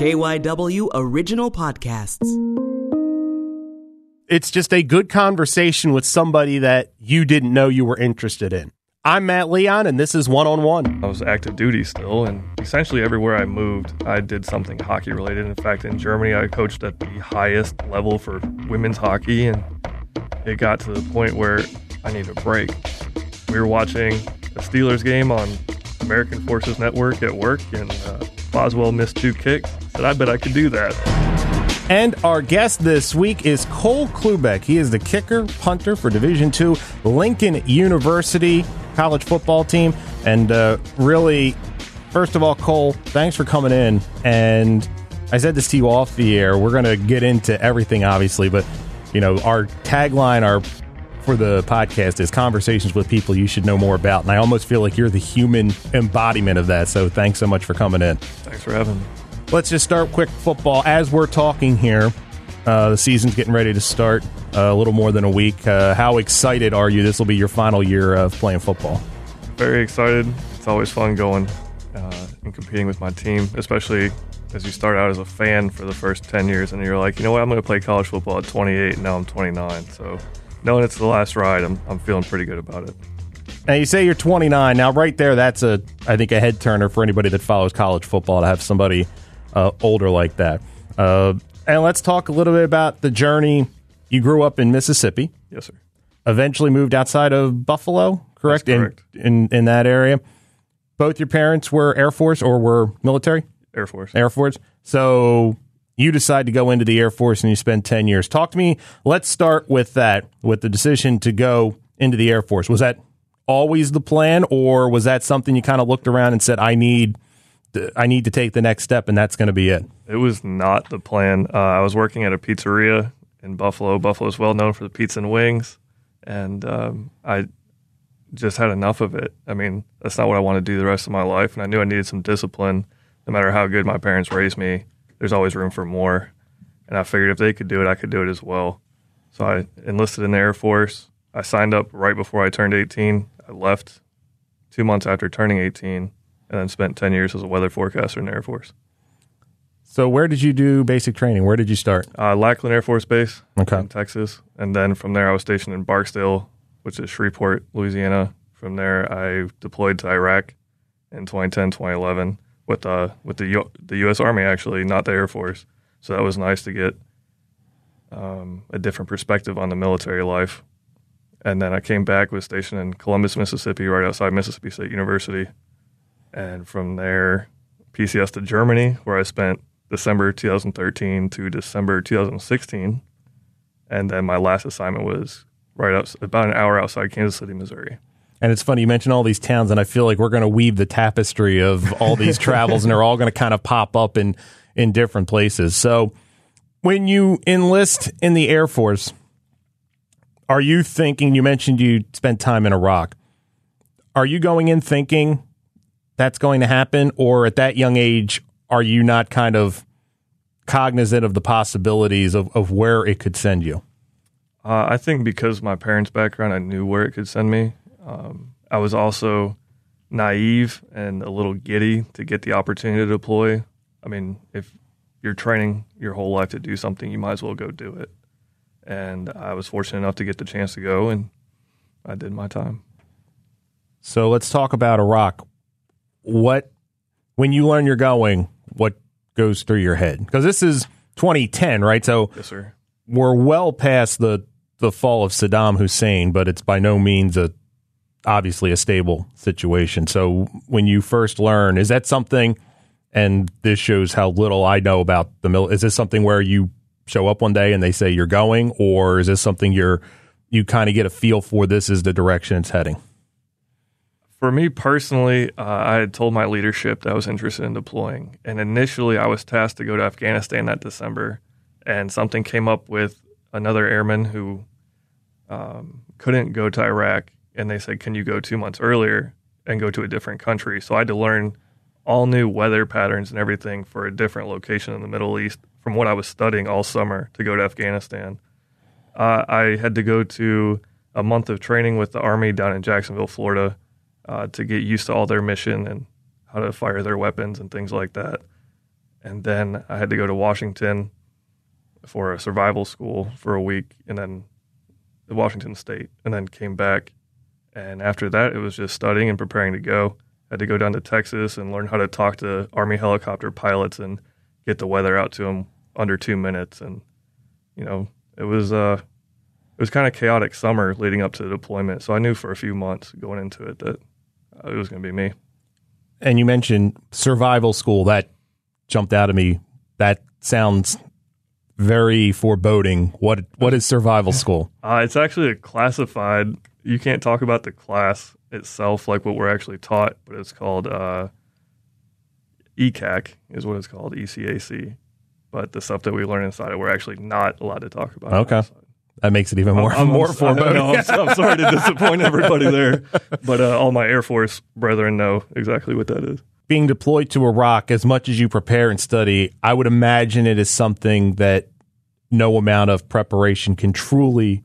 KYW Original Podcasts. It's just a good conversation with somebody that you didn't know you were interested in. I'm Matt Leon, and this is One on One. I was active duty still, and essentially everywhere I moved, I did something hockey related. In fact, in Germany, I coached at the highest level for women's hockey, and it got to the point where I needed a break. We were watching a Steelers game on American Forces Network at work, and uh, Boswell missed two kicks. Said, I bet I could do that. And our guest this week is Cole Klubeck. He is the kicker, punter for Division II Lincoln University college football team. And uh, really, first of all, Cole, thanks for coming in. And I said this to you off the air. We're going to get into everything, obviously, but you know, our tagline, our for the podcast is conversations with people you should know more about. And I almost feel like you're the human embodiment of that. So thanks so much for coming in. Thanks for having me. Let's just start quick football. As we're talking here, uh, the season's getting ready to start. Uh, a little more than a week. Uh, how excited are you? This will be your final year of playing football. Very excited. It's always fun going uh, and competing with my team, especially as you start out as a fan for the first 10 years and you're like, you know what, I'm going to play college football at 28 and now I'm 29. So knowing it's the last ride, I'm, I'm feeling pretty good about it. Now you say you're 29. Now right there, that's a I think a head turner for anybody that follows college football to have somebody uh, older like that. Uh, and let's talk a little bit about the journey. You grew up in Mississippi. Yes, sir. Eventually moved outside of Buffalo, correct? That's correct. In, in in that area. Both your parents were Air Force or were military? Air Force. Air Force. So you decide to go into the Air Force and you spend 10 years. Talk to me. Let's start with that, with the decision to go into the Air Force. Was that always the plan, or was that something you kind of looked around and said, I need. I need to take the next step, and that's going to be it. It was not the plan. Uh, I was working at a pizzeria in Buffalo. Buffalo is well known for the pizza and wings, and um, I just had enough of it. I mean, that's not what I want to do the rest of my life, and I knew I needed some discipline. No matter how good my parents raised me, there's always room for more. And I figured if they could do it, I could do it as well. So I enlisted in the Air Force. I signed up right before I turned 18. I left two months after turning 18, and then spent 10 years as a weather forecaster in the Air Force. So, where did you do basic training? Where did you start? Uh, Lackland Air Force Base Okay. in Texas. And then from there, I was stationed in Barksdale, which is Shreveport, Louisiana. From there, I deployed to Iraq in 2010, 2011 with, uh, with the, U- the U.S. Army, actually, not the Air Force. So that was nice to get um, a different perspective on the military life. And then I came back, was stationed in Columbus, Mississippi, right outside Mississippi State University. And from there, PCS to Germany, where I spent December 2013 to December 2016. And then my last assignment was right out, about an hour outside Kansas City, Missouri. And it's funny you mention all these towns, and I feel like we're going to weave the tapestry of all these travels, and they're all going to kind of pop up in in different places. So, when you enlist in the Air Force, are you thinking? You mentioned you spent time in Iraq. Are you going in thinking that's going to happen, or at that young age, are you not kind of cognizant of the possibilities of, of where it could send you? Uh, I think because my parents' background, I knew where it could send me. Um, I was also naive and a little giddy to get the opportunity to deploy. I mean, if you're training your whole life to do something, you might as well go do it. And I was fortunate enough to get the chance to go, and I did my time. So let's talk about Iraq. What, when you learn you're going, what goes through your head? Because this is 2010, right? So Yes, we're well past the the fall of Saddam Hussein, but it's by no means a obviously a stable situation. So when you first learn, is that something? And this shows how little I know about the mil. Is this something where you show up one day and they say you're going, or is this something you're you kind of get a feel for? This is the direction it's heading. For me personally, uh, I had told my leadership that I was interested in deploying. And initially, I was tasked to go to Afghanistan that December. And something came up with another airman who um, couldn't go to Iraq. And they said, Can you go two months earlier and go to a different country? So I had to learn all new weather patterns and everything for a different location in the Middle East from what I was studying all summer to go to Afghanistan. Uh, I had to go to a month of training with the Army down in Jacksonville, Florida, uh, to get used to all their mission and how to fire their weapons and things like that. and then I had to go to Washington for a survival school for a week, and then Washington State, and then came back. And after that, it was just studying and preparing to go. had to go down to Texas and learn how to talk to Army helicopter pilots and get the weather out to them under two minutes. And you know, it was uh, it was kind of chaotic summer leading up to the deployment. So I knew for a few months going into it that it was going to be me. And you mentioned survival school. That jumped out of me. That sounds very foreboding. What what is survival school? Uh, it's actually a classified. You can't talk about the class itself, like what we're actually taught, but it's called uh, ECAC, is what it's called, ECAC. But the stuff that we learn inside it, we're actually not allowed to talk about. Okay. That makes it even more I'm, more I'm, foreboding. no, I'm, I'm sorry to disappoint everybody there, but uh, all my Air Force brethren know exactly what that is. Being deployed to Iraq, as much as you prepare and study, I would imagine it is something that no amount of preparation can truly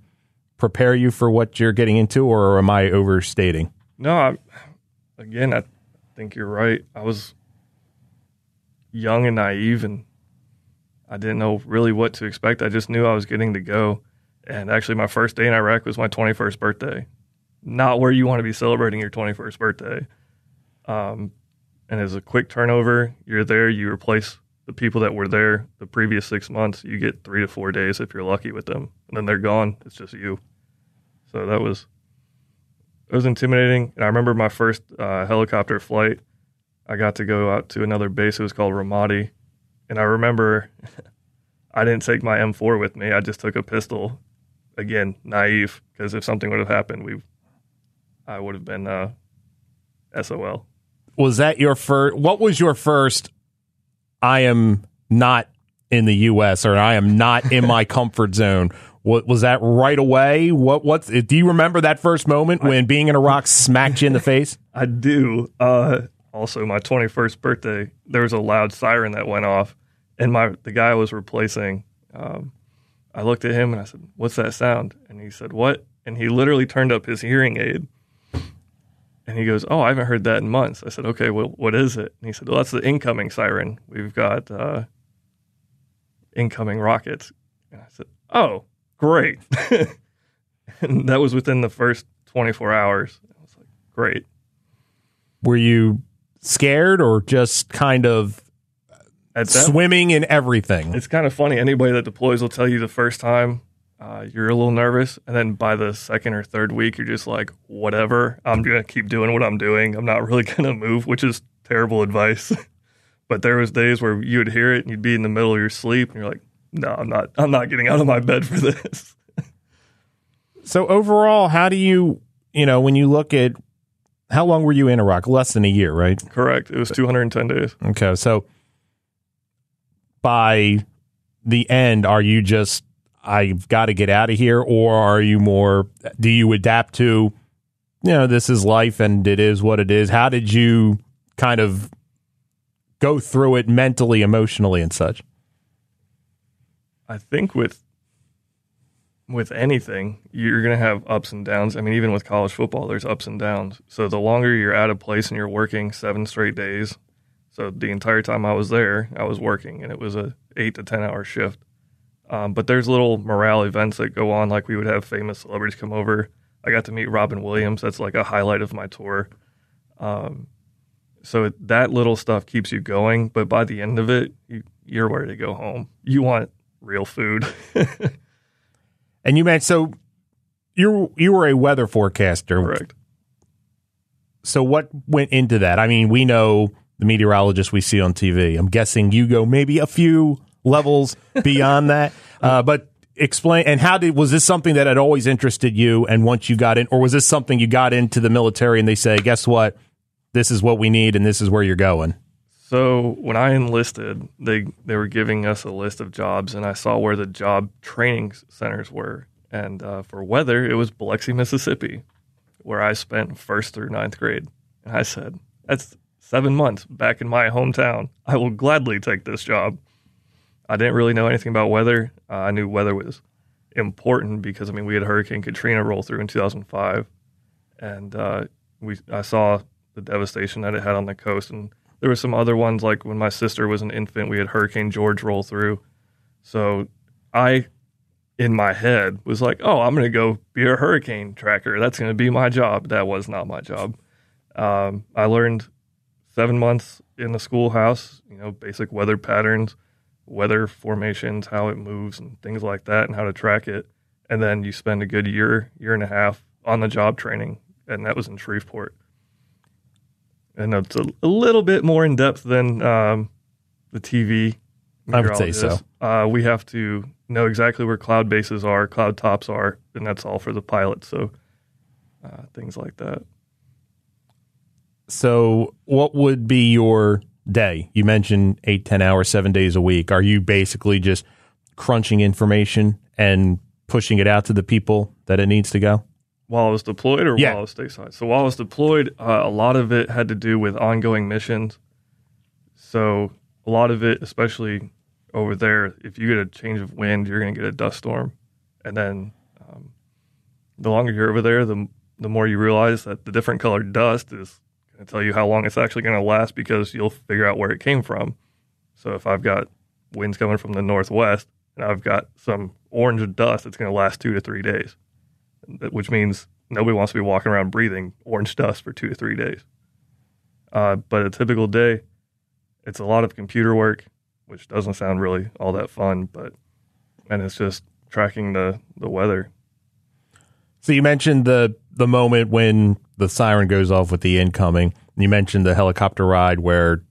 prepare you for what you're getting into, or am I overstating? No, I, again, I think you're right. I was young and naive, and I didn't know really what to expect. I just knew I was getting to go. And actually, my first day in Iraq was my 21st birthday. Not where you want to be celebrating your 21st birthday. Um, and as a quick turnover, you're there, you replace the people that were there the previous six months. You get three to four days if you're lucky with them. And then they're gone. It's just you. So that was it was intimidating. And I remember my first uh, helicopter flight. I got to go out to another base. It was called Ramadi, and I remember I didn't take my M4 with me. I just took a pistol. Again, naive, because if something would have happened, we, I would have been uh, SOL. Was that your first? What was your first? I am not in the U.S. or I am not in my comfort zone. What was that right away? What what do you remember that first moment when being in Iraq smacked you in the face? I do. Uh, also, my 21st birthday, there was a loud siren that went off, and my the guy I was replacing. Um, I looked at him and I said, "What's that sound?" And he said, "What?" And he literally turned up his hearing aid, and he goes, "Oh, I haven't heard that in months." I said, "Okay, well, what is it?" And he said, "Well, that's the incoming siren. We've got uh, incoming rockets." And I said, "Oh, great!" and that was within the first 24 hours. I was like, "Great." Were you scared or just kind of At that swimming in everything? It's kind of funny. Anybody that deploys will tell you the first time uh, you're a little nervous, and then by the second or third week, you're just like, whatever. I'm gonna keep doing what I'm doing. I'm not really gonna move, which is terrible advice. but there was days where you would hear it, and you'd be in the middle of your sleep, and you're like, no, I'm not. I'm not getting out of my bed for this. So overall, how do you, you know, when you look at how long were you in Iraq? Less than a year, right? Correct. It was 210 days. Okay, so by the end, are you just I've got to get out of here, or are you more? Do you adapt to, you know, this is life and it is what it is? How did you kind of go through it mentally, emotionally, and such? I think with with anything, you're going to have ups and downs. I mean, even with college football, there's ups and downs. So the longer you're out of place and you're working seven straight days, so the entire time I was there, I was working, and it was a eight to ten hour shift. Um, but there's little morale events that go on, like we would have famous celebrities come over. I got to meet Robin Williams. That's like a highlight of my tour. Um, so that little stuff keeps you going. But by the end of it, you, you're ready to go home. You want real food. And you meant so you you were a weather forecaster, Correct. So what went into that? I mean, we know the meteorologists we see on TV. I'm guessing you go maybe a few levels beyond that. Uh, but explain and how did was this something that had always interested you? And once you got in, or was this something you got into the military and they say, guess what, this is what we need and this is where you're going? So when I enlisted, they they were giving us a list of jobs, and I saw where the job training centers were. And uh, for weather, it was Biloxi, Mississippi, where I spent first through ninth grade. And I said, "That's seven months back in my hometown. I will gladly take this job." I didn't really know anything about weather. Uh, I knew weather was important because I mean we had Hurricane Katrina roll through in 2005, and uh, we I saw the devastation that it had on the coast and there were some other ones like when my sister was an infant, we had Hurricane George roll through. So I, in my head, was like, oh, I'm going to go be a hurricane tracker. That's going to be my job. That was not my job. Um, I learned seven months in the schoolhouse, you know, basic weather patterns, weather formations, how it moves, and things like that, and how to track it. And then you spend a good year, year and a half on the job training, and that was in Shreveport. And it's a, a little bit more in depth than um, the TV. I would say so. Uh, we have to know exactly where cloud bases are, cloud tops are, and that's all for the pilot. So uh, things like that. So, what would be your day? You mentioned eight, 10 hours, seven days a week. Are you basically just crunching information and pushing it out to the people that it needs to go? While I was deployed or Yeah. while I was stateside? So while I was deployed, uh, a lot of it had to do with ongoing missions. So a lot of it, especially over there, if you get a change of wind, you're going to get a dust storm, and then um, the longer you're over there, the the more you realize that the different colored dust is going to tell you how long it's actually going to last because you'll figure out where it came from. So if I've got winds coming from the northwest and I've got some orange dust, it's going to last two to three days which means nobody wants to be walking around breathing orange dust for two to three days. Uh, but a typical day, it's a lot of computer work, which doesn't sound really all that fun, but and it's just tracking the the weather. So, you mentioned the, the moment when the siren goes off with the incoming. You mentioned the helicopter ride where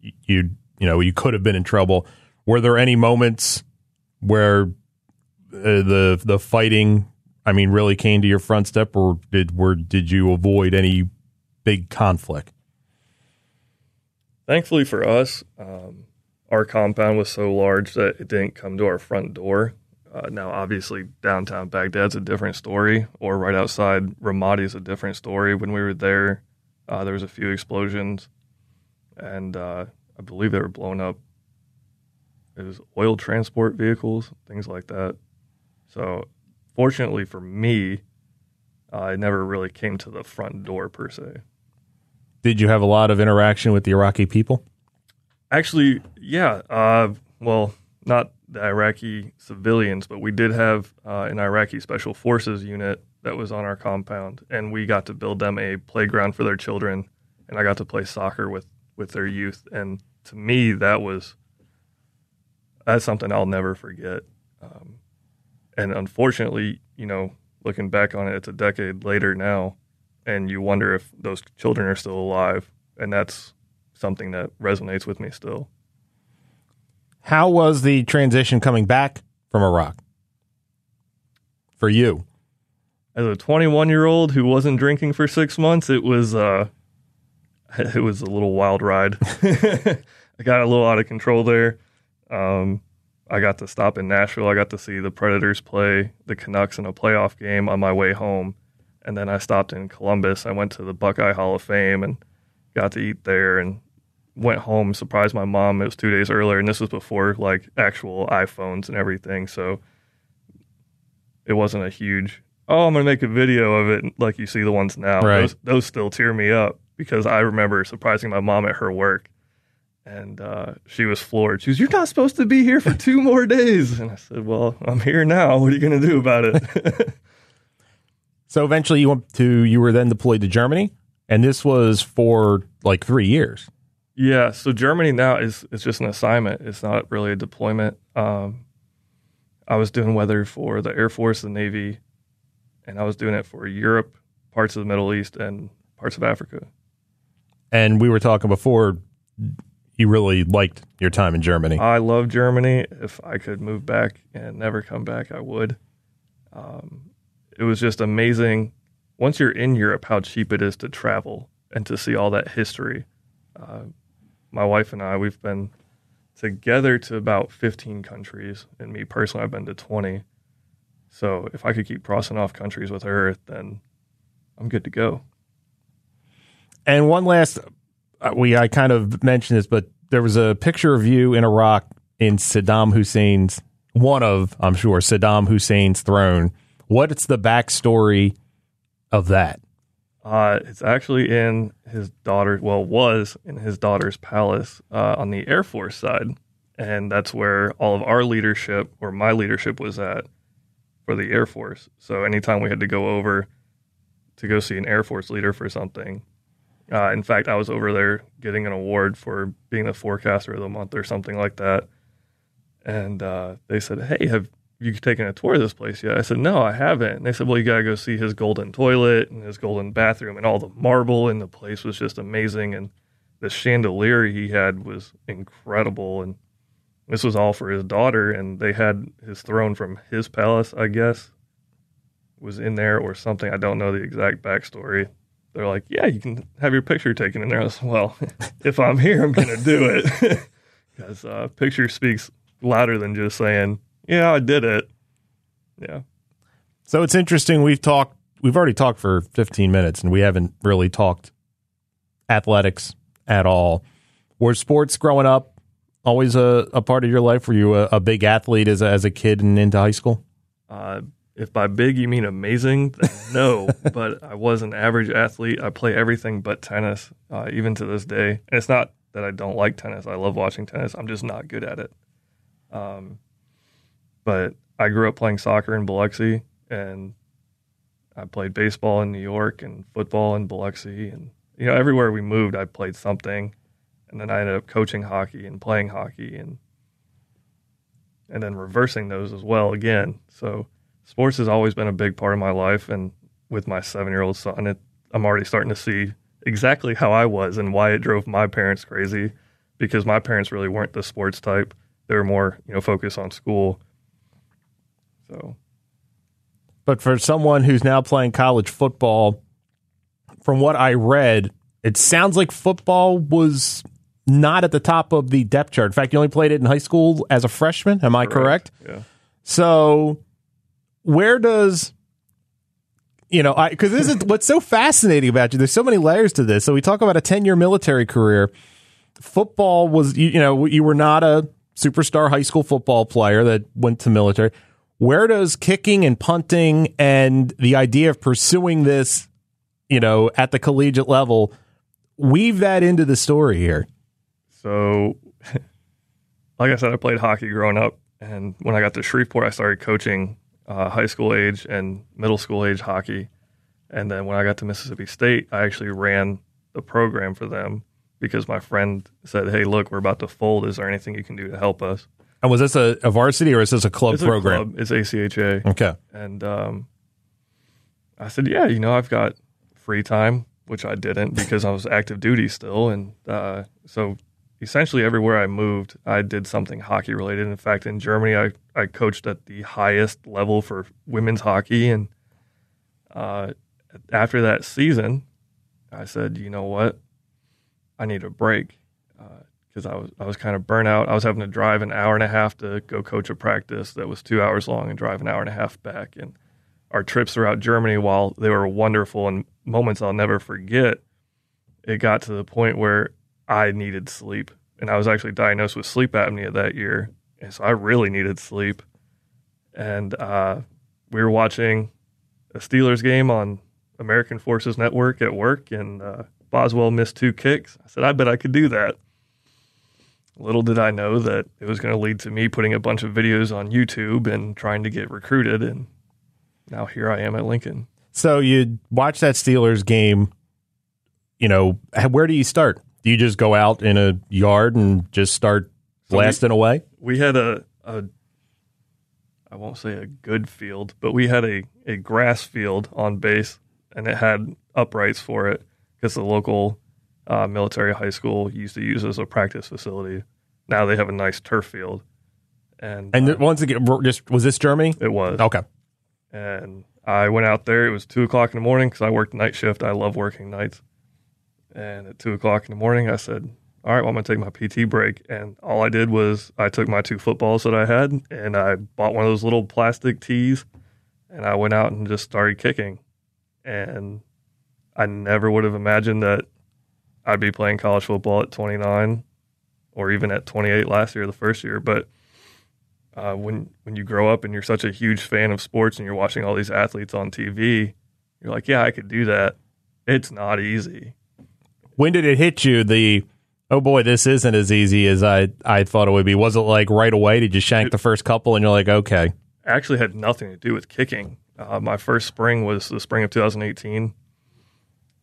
you, you know, you could have been in trouble. Were there any moments where uh, the the fighting I mean, really came to your front step, or did were did you avoid any big conflict? Thankfully for us, um, our compound was so large that it didn't come to our front door. Uh, now, obviously, downtown Baghdad's a different story, or right outside Ramadi is a different story. When we were there, uh, there was a few explosions, and uh, I believe they were blown up. It was oil transport vehicles, things like that. So, fortunately for me, uh, I never really came to the front door per se. Did you have a lot of interaction with the Iraqi people? Actually, yeah. Uh, well, not the Iraqi civilians, but we did have uh, an Iraqi special forces unit that was on our compound, and we got to build them a playground for their children, and I got to play soccer with with their youth, and to me, that was that's something I'll never forget. Um, and unfortunately, you know, looking back on it, it's a decade later now, and you wonder if those children are still alive, and that's something that resonates with me still. How was the transition coming back from Iraq for you? As a 21 year old who wasn't drinking for six months, it was uh, it was a little wild ride. I got a little out of control there. Um, I got to stop in Nashville. I got to see the Predators play the Canucks in a playoff game on my way home, and then I stopped in Columbus. I went to the Buckeye Hall of Fame and got to eat there and went home surprised my mom it was two days earlier and this was before like actual iphones and everything so it wasn't a huge oh i'm gonna make a video of it like you see the ones now Right. those, those still tear me up because i remember surprising my mom at her work and uh, she was floored she was you're not supposed to be here for two more days and i said well i'm here now what are you gonna do about it So eventually you went to you were then deployed to Germany, and this was for like three years. Yeah, so Germany now is is just an assignment. It's not really a deployment. Um, I was doing weather for the Air Force, the Navy, and I was doing it for Europe, parts of the Middle East, and parts of Africa. And we were talking before. You really liked your time in Germany. I love Germany. If I could move back and never come back, I would. Um, it was just amazing. Once you're in Europe, how cheap it is to travel and to see all that history. Uh, my wife and I, we've been together to about 15 countries, and me personally, I've been to 20. So if I could keep crossing off countries with her, then I'm good to go. And one last, we I kind of mentioned this, but there was a picture of you in Iraq in Saddam Hussein's one of I'm sure Saddam Hussein's throne. What's the backstory of that? Uh, it's actually in his daughter. Well, was in his daughter's palace uh, on the Air Force side, and that's where all of our leadership, or my leadership, was at for the Air Force. So anytime we had to go over to go see an Air Force leader for something, uh, in fact, I was over there getting an award for being the forecaster of the month or something like that. And uh, they said, "Hey, have you taken a tour of this place yet?" I said, "No, I haven't." And they said, "Well, you gotta go see his golden toilet and his golden bathroom and all the marble in the place was just amazing and the chandelier he had was incredible and this was all for his daughter and they had his throne from his palace, I guess, was in there or something. I don't know the exact backstory. They're like, "Yeah, you can have your picture taken in there." I was, "Well, if I'm here, I'm gonna do it." Because uh, picture speaks louder than just saying, "Yeah, I did it." Yeah. So it's interesting. We've talked. We've already talked for 15 minutes, and we haven't really talked athletics at all. Were sports growing up always a, a part of your life? Were you a, a big athlete as a, as a kid and into high school? Uh, if by big you mean amazing, then no. but I was an average athlete. I play everything but tennis, uh, even to this day. And it's not that I don't like tennis. I love watching tennis. I'm just not good at it. Um, but I grew up playing soccer in Biloxi, and I played baseball in New York and football in Biloxi, and you know everywhere we moved, I played something. And then I ended up coaching hockey and playing hockey, and and then reversing those as well again. So sports has always been a big part of my life, and with my seven-year-old son, it, I'm already starting to see exactly how I was and why it drove my parents crazy, because my parents really weren't the sports type; they were more, you know, focused on school. So, But for someone who's now playing college football, from what I read, it sounds like football was not at the top of the depth chart. In fact, you only played it in high school as a freshman. Am I correct? yeah. So, where does you know? I because this is what's so fascinating about you. There's so many layers to this. So we talk about a 10 year military career. Football was you, you know you were not a superstar high school football player that went to military. Where does kicking and punting and the idea of pursuing this, you know, at the collegiate level, weave that into the story here? So, like I said, I played hockey growing up, and when I got to Shreveport, I started coaching uh, high school age and middle school age hockey. And then when I got to Mississippi State, I actually ran the program for them because my friend said, "Hey, look, we're about to fold. Is there anything you can do to help us?" And was this a, a varsity or is this a club It's program? a club. It's ACHA. Okay. And um, I said, yeah, you know, I've got free time, which I didn't because I was active duty still. And uh, so essentially everywhere I moved, I did something hockey related. In fact, in Germany, I, I coached at the highest level for women's hockey. And uh, after that season, I said, you know what? I need a break because I was I was kind of burnt out. I was having to drive an hour and a half to go coach a practice that was two hours long and drive an hour and a half back. And our trips throughout Germany, while they were wonderful and moments I'll never forget, it got to the point where I needed sleep. And I was actually diagnosed with sleep apnea that year. And so I really needed sleep. And uh, we were watching a Steelers game on American Forces Network at work, and uh, Boswell missed two kicks. I said, I bet I could do that. Little did I know that it was going to lead to me putting a bunch of videos on YouTube and trying to get recruited. And now here I am at Lincoln. So you watch that Steelers game. You know, where do you start? Do you just go out in a yard and just start So we- blasting away? We had a, a, I won't say a good field, but we had a, a grass field on base and it had uprights for it because the local uh, military high school used to use as a practice facility. Now they have a nice turf field. And, And uh, once again, just was this Germany? it was. Okay. and I went out there. It was two o'clock in the morning because I worked night shift. I love working nights. And at two o'clock in the morning, I said, "All right, well, I'm gonna take my PT break." And all I did was I took my two footballs that I had and I bought one of those little plastic tees, and I went out and just started kicking. And I never would have imagined that I'd be playing college football at 29 or even at 28 last year, the first year. But uh, when when you grow up and you're such a huge fan of sports and you're watching all these athletes on TV, you're like, yeah, I could do that. it's not easy. When did it hit you? The oh boy, this isn't as easy as I I thought it would be. Was it like right away? Did you shank the first couple and you're like, okay? Actually, had nothing to do with kicking. Uh, my first spring was the spring of 2018.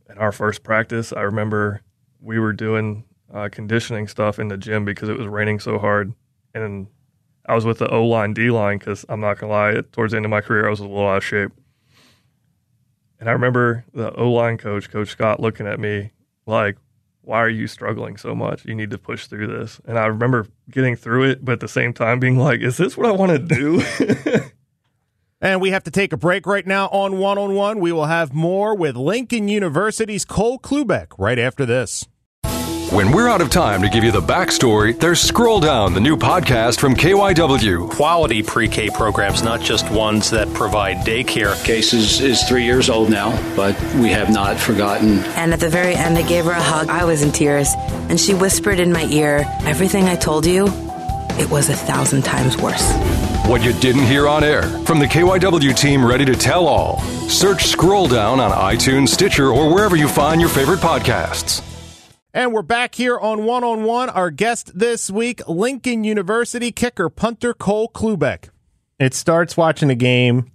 And our first practice, I remember we were doing uh, conditioning stuff in the gym because it was raining so hard, and I was with the O line, D line because I'm not gonna lie, towards the end of my career, I was a little out of shape. And I remember the O line coach, Coach Scott, looking at me like, why are you struggling so much? You need to push through this. And I remember getting through it, but at the same time being like, is this what I want to do? and we have to take a break right now on one on one. We will have more with Lincoln University's Cole Klubeck right after this. When we're out of time to give you the backstory, there's Scroll Down, the new podcast from KYW. Quality pre K programs, not just ones that provide daycare. Case is, is three years old now, but we have not forgotten. And at the very end, I gave her a hug. I was in tears, and she whispered in my ear, Everything I told you, it was a thousand times worse. What you didn't hear on air from the KYW team ready to tell all. Search Scroll Down on iTunes, Stitcher, or wherever you find your favorite podcasts. And we're back here on One on One. Our guest this week, Lincoln University kicker punter Cole Klubeck. It starts watching the game.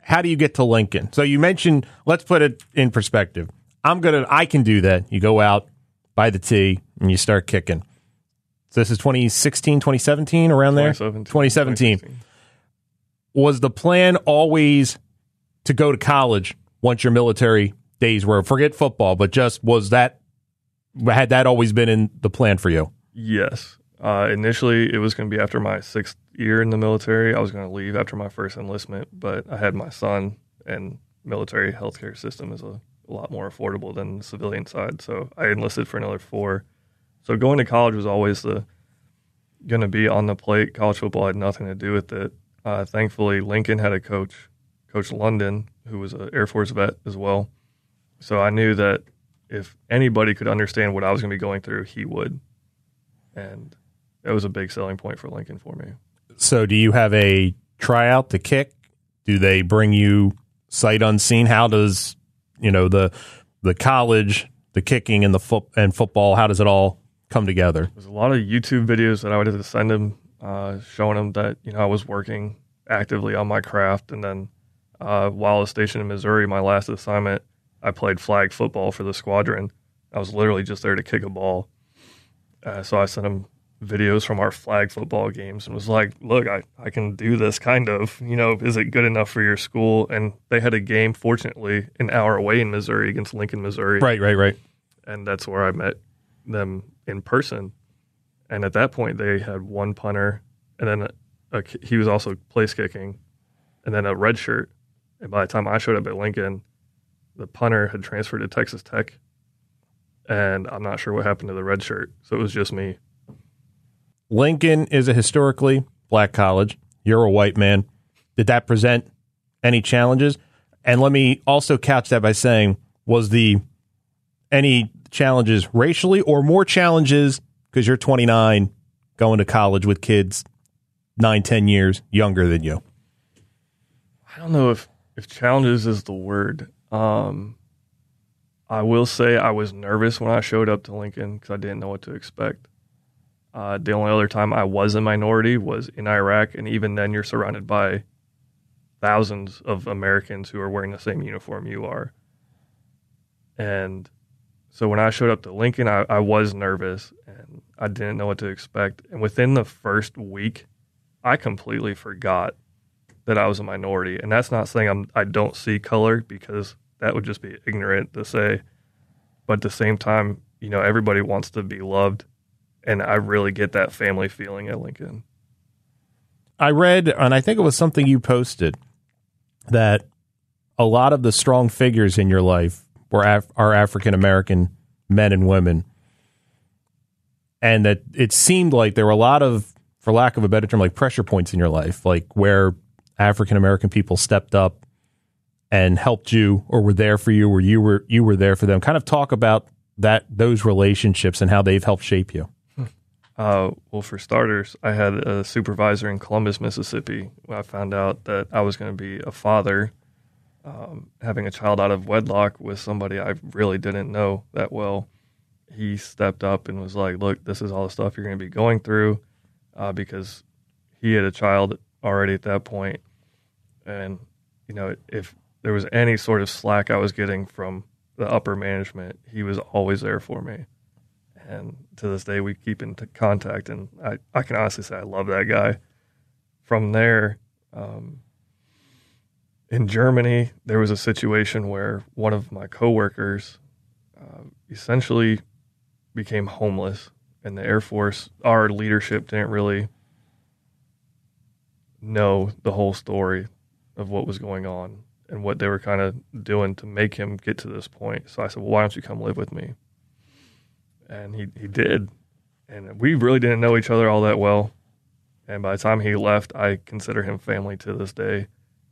How do you get to Lincoln? So you mentioned, let's put it in perspective. I'm gonna, I can do that. You go out, buy the tee, and you start kicking. So this is 2016, 2017, around there. 2017. 2017. Was the plan always to go to college once your military days were? Forget football, but just was that had that always been in the plan for you? Yes. Uh, initially, it was going to be after my sixth year in the military. I was going to leave after my first enlistment, but I had my son, and military healthcare system is a, a lot more affordable than the civilian side. So I enlisted for another four. So going to college was always the going to be on the plate. College football had nothing to do with it. Uh, thankfully, Lincoln had a coach, Coach London, who was an Air Force vet as well. So I knew that if anybody could understand what I was going to be going through, he would. And that was a big selling point for Lincoln for me. So, do you have a tryout to kick? Do they bring you sight unseen? How does you know the the college, the kicking, and the foot and football? How does it all come together? There's a lot of YouTube videos that I would have to send him, uh, showing him that you know I was working actively on my craft, and then uh, while I was stationed in Missouri, my last assignment I played flag football for the squadron. I was literally just there to kick a ball. Uh, so I sent him videos from our flag football games and was like, look, I, I can do this kind of, you know, is it good enough for your school? And they had a game, fortunately, an hour away in Missouri against Lincoln, Missouri. Right, right, right. And that's where I met them in person. And at that point, they had one punter, and then a, a, he was also place kicking, and then a red shirt. And by the time I showed up at Lincoln, the punter had transferred to Texas Tech, and I'm not sure what happened to the red shirt. So it was just me. Lincoln is a historically black college. You're a white man. Did that present any challenges? And let me also couch that by saying, was the any challenges racially or more challenges because you're 29 going to college with kids nine, 10 years younger than you? I don't know if, if challenges is the word. Um, I will say I was nervous when I showed up to Lincoln because I didn't know what to expect. Uh, the only other time I was a minority was in Iraq, and even then, you're surrounded by thousands of Americans who are wearing the same uniform you are. And so when I showed up to Lincoln, I, I was nervous and I didn't know what to expect. And within the first week, I completely forgot that I was a minority. And that's not saying I'm I don't see color because that would just be ignorant to say. But at the same time, you know, everybody wants to be loved. And I really get that family feeling at Lincoln. I read, and I think it was something you posted, that a lot of the strong figures in your life were Af- are African American men and women, and that it seemed like there were a lot of, for lack of a better term, like pressure points in your life, like where African American people stepped up and helped you or were there for you or you were you were there for them. Kind of talk about that those relationships and how they've helped shape you. Uh, well, for starters, I had a supervisor in Columbus, Mississippi. I found out that I was going to be a father. um, having a child out of wedlock with somebody I really didn't know that well, he stepped up and was like, "Look, this is all the stuff you're going to be going through," uh, because he had a child already at that point, and you know, if there was any sort of slack I was getting from the upper management, he was always there for me. And to this day, we keep in contact, and I, I can honestly say I love that guy. From there, um, in Germany, there was a situation where one of my coworkers uh, essentially became homeless, and the Air Force, our leadership didn't really know the whole story of what was going on and what they were kind of doing to make him get to this point. So I said, "Well, why don't you come live with me?" And he he did, and we really didn't know each other all that well. And by the time he left, I consider him family to this day.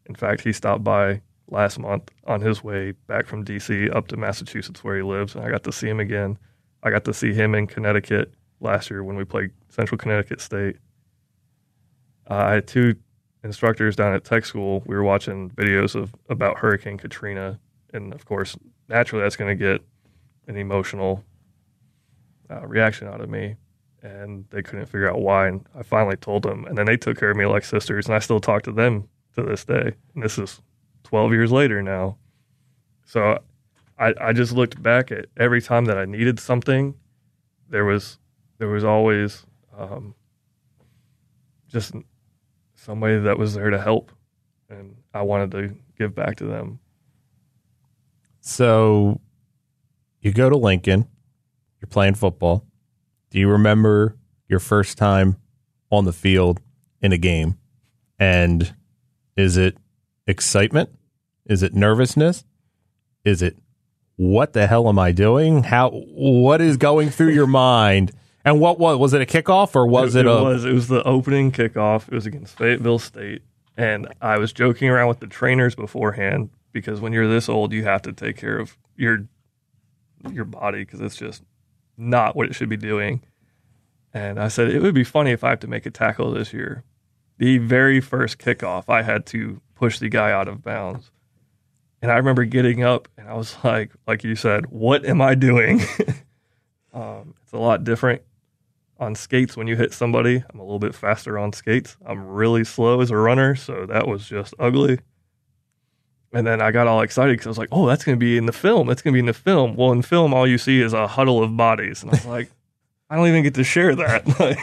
In fact, he stopped by last month on his way back from DC up to Massachusetts where he lives, and I got to see him again. I got to see him in Connecticut last year when we played Central Connecticut State. Uh, I had two instructors down at tech school. We were watching videos of about Hurricane Katrina, and of course, naturally, that's going to get an emotional uh, reaction out of me. And they couldn't figure out why. And I finally told them, and then they took care of me like sisters, and I still talk to them to this day. And this is 12 years later now. So I, I just looked back at every time that I needed something, there was there was always um, just somebody that was there to help, and I wanted to give back to them. So you go to Lincoln, you're playing football. Do you remember your first time on the field in a game? And is it excitement? Is it nervousness? Is it what the hell am I doing? How what is going through your mind? And what was was it a kickoff or was it, it, a was it was the opening kickoff. It was against Fayetteville State, and I was joking around with the trainers beforehand because when you're this old, you have to take care of your your body because it's just not what it should be doing. And I said it would be funny if I have to make a tackle this year. The very first kickoff, I had to push the guy out of bounds. And I remember getting up and I was like, like you said, what am I doing? um, it's a lot different on skates when you hit somebody. I'm a little bit faster on skates. I'm really slow as a runner, so that was just ugly. And then I got all excited because I was like, "Oh, that's going to be in the film. That's going to be in the film." Well, in film, all you see is a huddle of bodies, and I was like, "I don't even get to share that."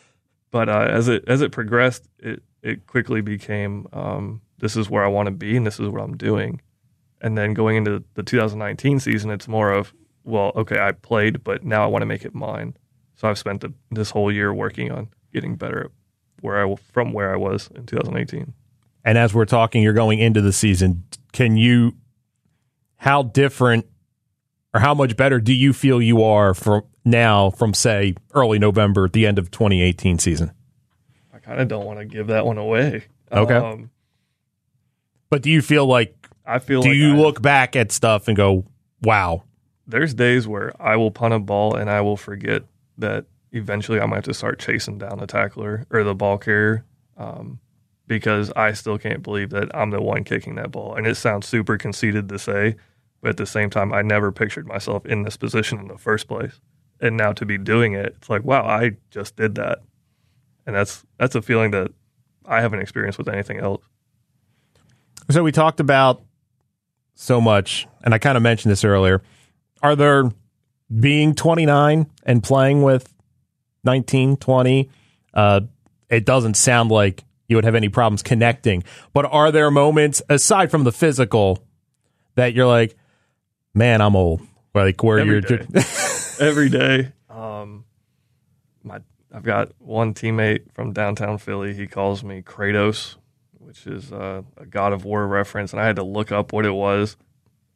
but uh, as it as it progressed, it it quickly became um, this is where I want to be, and this is what I'm doing. And then going into the 2019 season, it's more of, well, okay, I played, but now I want to make it mine. So I've spent the, this whole year working on getting better where I from where I was in 2018. And as we're talking, you're going into the season. Can you? How different, or how much better do you feel you are from now from say early November, at the end of 2018 season? I kind of don't want to give that one away. Okay. Um, But do you feel like? I feel. Do like you I- look back at stuff and go, "Wow"? There's days where I will punt a ball and I will forget that eventually I might have to start chasing down the tackler or the ball carrier. Um, because I still can't believe that I'm the one kicking that ball. And it sounds super conceited to say, but at the same time, I never pictured myself in this position in the first place. And now to be doing it, it's like, wow, I just did that. And that's that's a feeling that I haven't experienced with anything else. So we talked about so much, and I kind of mentioned this earlier. Are there being 29 and playing with 19, 20? Uh, it doesn't sound like you would have any problems connecting. But are there moments aside from the physical that you're like, man, I'm old? Like where Every you're day. every day. Um, my I've got one teammate from downtown Philly. He calls me Kratos, which is uh, a God of War reference, and I had to look up what it was.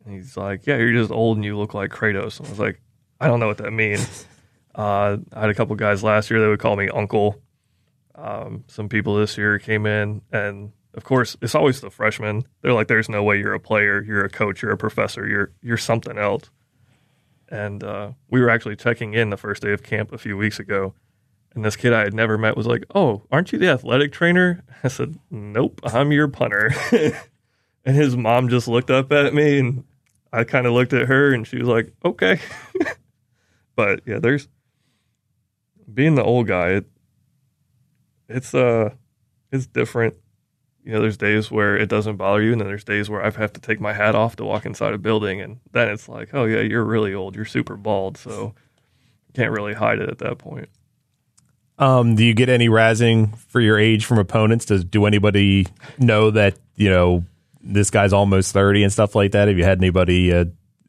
And he's like, "Yeah, you're just old and you look like Kratos." And I was like, "I don't know what that means." uh, I had a couple guys last year that would call me Uncle. Um, some people this year came in, and of course, it's always the freshmen. They're like, "There's no way you're a player. You're a coach. You're a professor. You're you're something else." And uh, we were actually checking in the first day of camp a few weeks ago, and this kid I had never met was like, "Oh, aren't you the athletic trainer?" I said, "Nope, I'm your punter." And his mom just looked up at me and I kind of looked at her and she was like, okay. But yeah, there's being the old guy, it, it's, uh, it's different. You know, there's days where it doesn't bother you, and then there's days where I have to take my hat off to walk inside a building, and then it's like, oh yeah, you're really old, you're super bald, so can't really hide it at that point. Um, do you get any razzing for your age from opponents? Does do anybody know that you know this guy's almost thirty and stuff like that? Have you had anybody? Uh,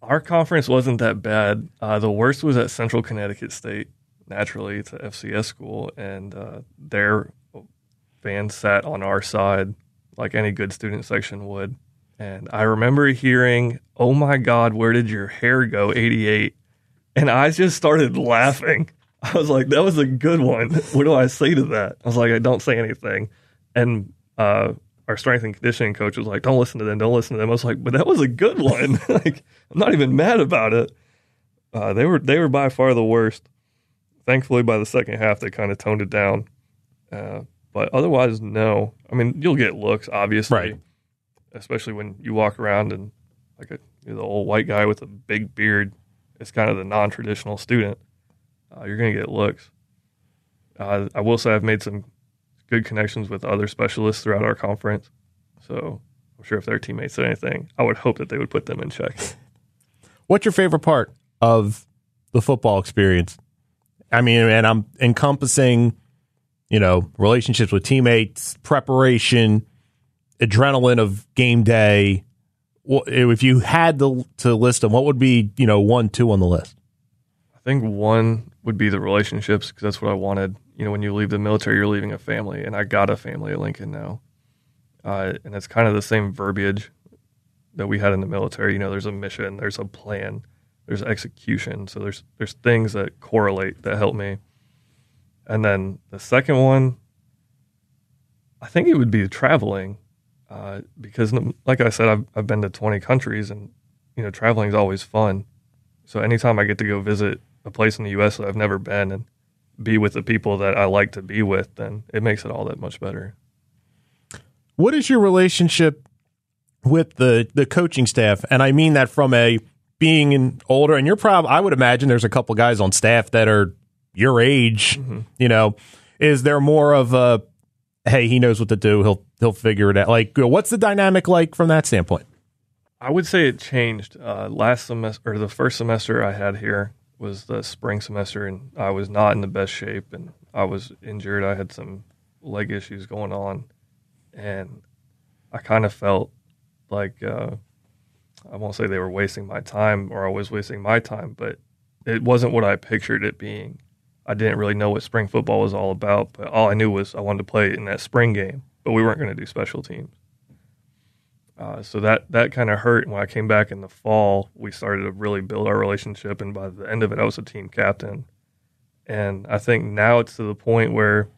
Our conference wasn't that bad. Uh, the worst was at Central Connecticut State. Naturally, it's a FCS school, and uh, their fans sat on our side like any good student section would. And I remember hearing, "Oh my God, where did your hair go?" Eighty eight, and I just started laughing. I was like, "That was a good one." What do I say to that? I was like, "I don't say anything." And uh, our strength and conditioning coach was like, "Don't listen to them. Don't listen to them." I was like, "But that was a good one. like, I'm not even mad about it." Uh, they were they were by far the worst. Thankfully, by the second half, they kind of toned it down. Uh, but otherwise, no. I mean, you'll get looks, obviously, Right. especially when you walk around and like a you're the old white guy with a big beard. It's kind of the non-traditional student. Uh, you're going to get looks. Uh, I will say I've made some good connections with other specialists throughout our conference. So I'm sure if their teammates said anything, I would hope that they would put them in check. what's your favorite part of the football experience? I mean, and I'm encompassing, you know, relationships with teammates, preparation, adrenaline of game day. If you had to, to list them, what would be, you know, one, two on the list? I think one would be the relationships because that's what I wanted. You know, when you leave the military, you're leaving a family, and I got a family at Lincoln now. Uh, and it's kind of the same verbiage that we had in the military. You know, there's a mission, there's a plan, there's execution. So there's there's things that correlate that help me. And then the second one, I think it would be traveling, uh, because like I said, I've I've been to 20 countries, and you know, traveling is always fun. So anytime I get to go visit a place in the U.S. that I've never been and be with the people that I like to be with, then it makes it all that much better. What is your relationship with the the coaching staff? And I mean that from a being in older, and you're probably I would imagine there's a couple guys on staff that are your age. You know, is there more of a hey, he knows what to do, he'll he'll figure it out? Like, what's the dynamic like from that standpoint? I would say it changed uh, last semester or the first semester I had here was the spring semester, and I was not in the best shape, and I was injured. I had some leg issues going on, and I kind of felt like uh, I won't say they were wasting my time or I was wasting my time, but it wasn't what I pictured it being. I didn't really know what spring football was all about, but all I knew was I wanted to play in that spring game, but we weren't going to do special teams. Uh, so that that kind of hurt. And when I came back in the fall, we started to really build our relationship, and by the end of it, I was a team captain. And I think now it's to the point where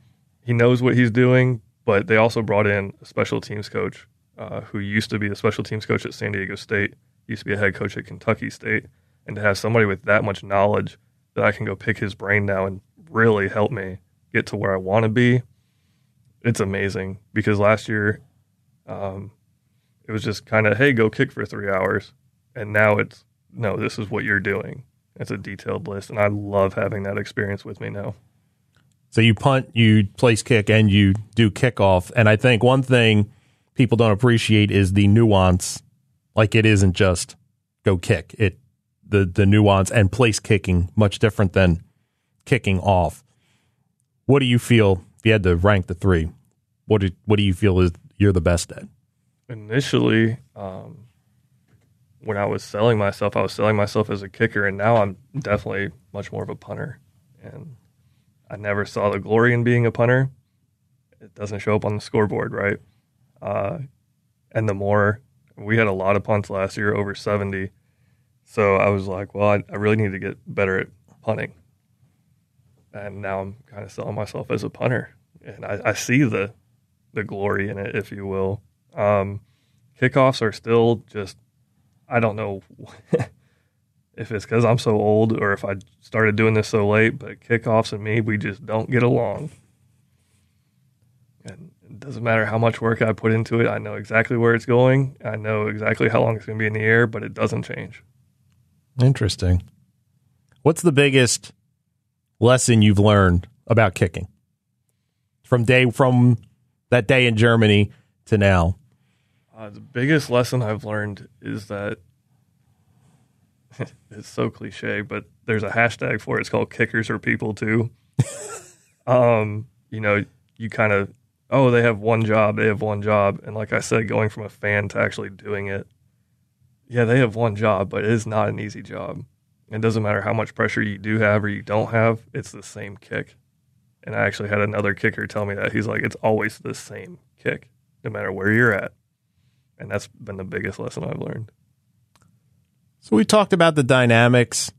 he knows what he's doing, but they also brought in a special teams coach uh, who used to be the special teams coach at San Diego State, used to be a head coach at Kentucky State, and to have somebody with that much knowledge that I can go pick his brain now and really help me get to where I want to be, it's amazing. Because last year, um, it was just kind of, hey, go kick for three hours, and now it's no, this is what you're doing. It's a detailed list, and I love having that experience with me now. So you punt, you place kick, and you do kickoff. And I think one thing people don't appreciate is the nuance. Like it isn't just go kick. It the the nuance and place kicking much different than kicking off. What do you feel if you had to rank the three? What do what do you feel is you're the best at? Initially um, when I was selling myself, I was selling myself as a kicker, and now I'm definitely much more of a punter. And I never saw the glory in being a punter. It doesn't show up on the scoreboard, right? Uh, and the more we had a lot of punts last year, over 70. So I was like, well, I, I really need to get better at punting. And now I'm kind of selling myself as a punter, and I, I see the the glory in it, if you will. Um, kickoffs are still just, I don't know if it's because I'm so old or if I started doing this so late, but kickoffs and me, we just don't get along. And it doesn't matter how much work I put into it. I know exactly where it's going. I know exactly how long it's going to be in the air, but it doesn't change. Interesting. What's the biggest lesson you've learned about kicking from day from that day in Germany to now? Uh, the biggest lesson I've learned is that it's so cliche, but there's a hashtag for it. It's called kickers are people too. um, you know, you kind of, oh, they have one job, they have one job. And like I said, going from a fan to actually doing it, yeah, they have one job, but it is not an easy job. It doesn't matter how much pressure you do have or you don't have, it's the same kick. And I actually had another kicker tell me that. He's like, it's always the same kick, no matter where you're at. And that's been the biggest lesson I've learned. So we talked about the dynamics,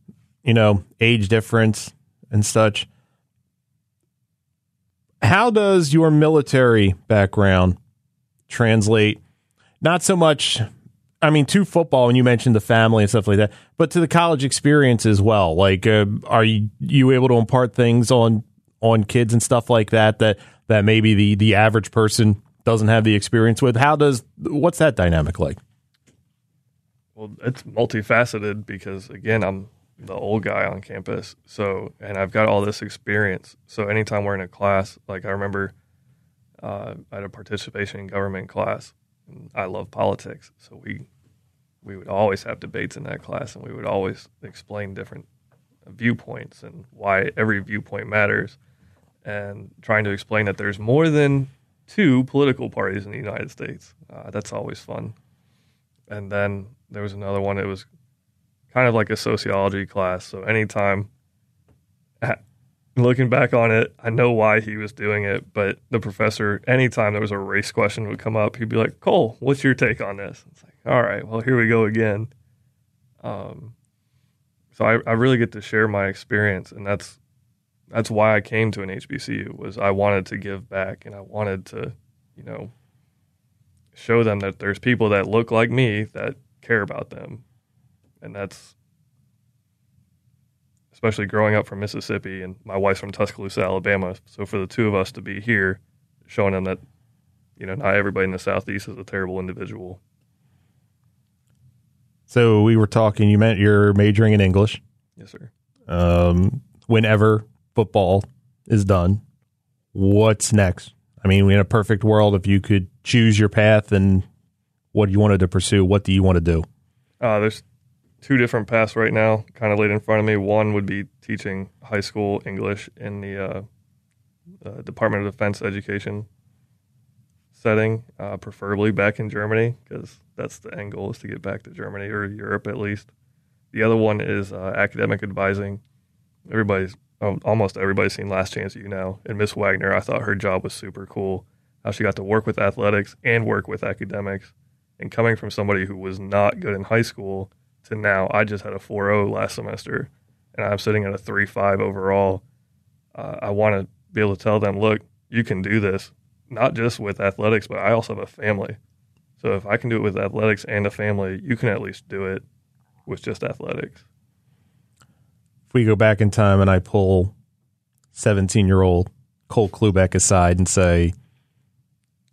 you know, age difference and such. How does your military background translate? Not so much, I mean, to football, and you mentioned the family and stuff like that, but to the college experience as well. Like, uh, are you, you able to impart things on on kids and stuff like that that that maybe the the average person doesn't have the experience with? How does what's that dynamic like? Well, it's multifaceted because again, I'm the old guy on campus. So, and I've got all this experience. So, anytime we're in a class, like I remember uh, I had a participation in government class. And I love politics. So, we we would always have debates in that class and we would always explain different viewpoints and why every viewpoint matters and trying to explain that there's more than two political parties in the United States. Uh, that's always fun. And then there was another one. It was kind of like a sociology class. So anytime, looking back on it, I know why he was doing it. But the professor, anytime there was a race question would come up, he'd be like, "Cole, what's your take on this?" It's like, all right, well here we go again. Um, so I, I really get to share my experience, and that's that's why I came to an HBCU was I wanted to give back and I wanted to, you know, show them that there's people that look like me that care about them. And that's especially growing up from Mississippi and my wife's from Tuscaloosa, Alabama. So for the two of us to be here, showing them that, you know, not everybody in the Southeast is a terrible individual. So we were talking, you meant you're majoring in English. Yes, sir. Um, whenever football is done, what's next? I mean, in a perfect world, if you could choose your path and what you wanted to pursue, what do you want to do? Uh, there's two different paths right now, kind of laid in front of me. One would be teaching high school English in the uh, uh, Department of Defense education setting, uh, preferably back in Germany, because that's the end goal is to get back to Germany or Europe at least. The other one is uh, academic advising. Everybody's almost everybody's seen Last Chance U now. And Miss Wagner, I thought her job was super cool. How she got to work with athletics and work with academics. And coming from somebody who was not good in high school to now, I just had a 4.0 last semester, and I'm sitting at a 3.5 overall. Uh, I want to be able to tell them, look, you can do this, not just with athletics, but I also have a family. So if I can do it with athletics and a family, you can at least do it with just athletics if we go back in time and I pull 17 year old Cole Klubeck aside and say,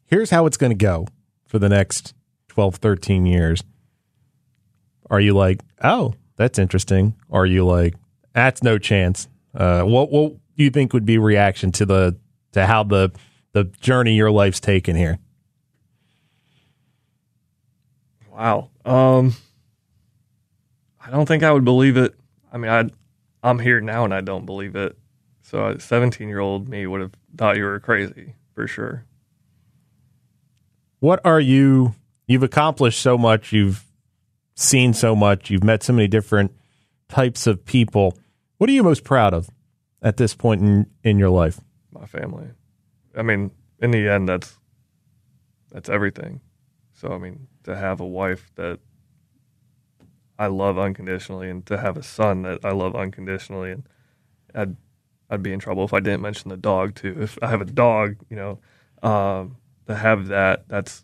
here's how it's going to go for the next 12, 13 years, are you like, oh, that's interesting? Are you like, that's no chance? Uh, what, what do you think would be reaction to the to how the the journey your life's taken here? Wow. Um, I don't think I would believe it. I mean, I'd I'm here now and I don't believe it. So a 17 year old me would have thought you were crazy for sure. What are you? You've accomplished so much. You've seen so much. You've met so many different types of people. What are you most proud of at this point in, in your life? My family. I mean, in the end, that's that's everything. So I mean, to have a wife that I love unconditionally, and to have a son that I love unconditionally, and I'd I'd be in trouble if I didn't mention the dog too. If I have a dog, you know, um, to have that, that's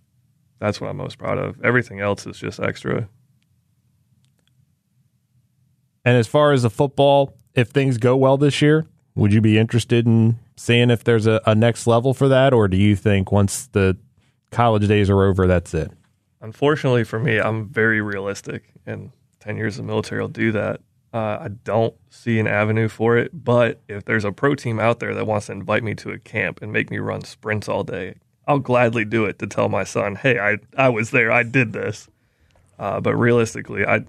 that's what I'm most proud of. Everything else is just extra. And as far as the football, if things go well this year, Would you be interested in seeing if there's a, a next level for that, or do you think once the college days are over, that's it? Unfortunately for me, I'm very realistic, and 10 years of military will do that. Uh, I don't see an avenue for it, but if there's a pro team out there that wants to invite me to a camp and make me run sprints all day, I'll gladly do it to tell my son, "Hey, I I was there, I did this." Uh, but realistically, I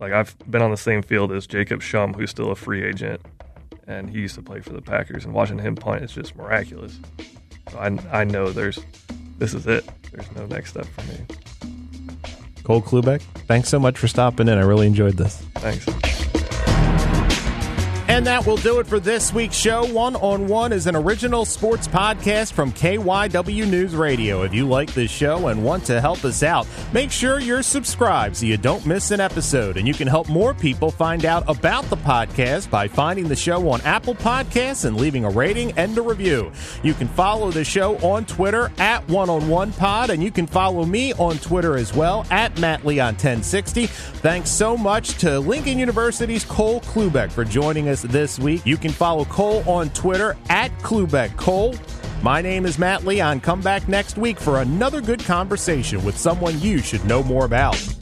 like I've been on the same field as Jacob Schum, who's still a free agent, and he used to play for the Packers. And watching him punt is just miraculous. So I I know there's this is it. There's no next step for me. Cole Klubeck, thanks so much for stopping in. I really enjoyed this. Thanks. And that will do it for this week's show. One on One is an original sports podcast from KYW News Radio. If you like this show and want to help us out, make sure you're subscribed so you don't miss an episode. And you can help more people find out about the podcast by finding the show on Apple Podcasts and leaving a rating and a review. You can follow the show on Twitter at One on One Pod, and you can follow me on Twitter as well at Matt Leon 1060. Thanks so much to Lincoln University's Cole Klubeck for joining us this week. You can follow Cole on Twitter at Klubeck Cole. My name is Matt Leon. Come back next week for another good conversation with someone you should know more about.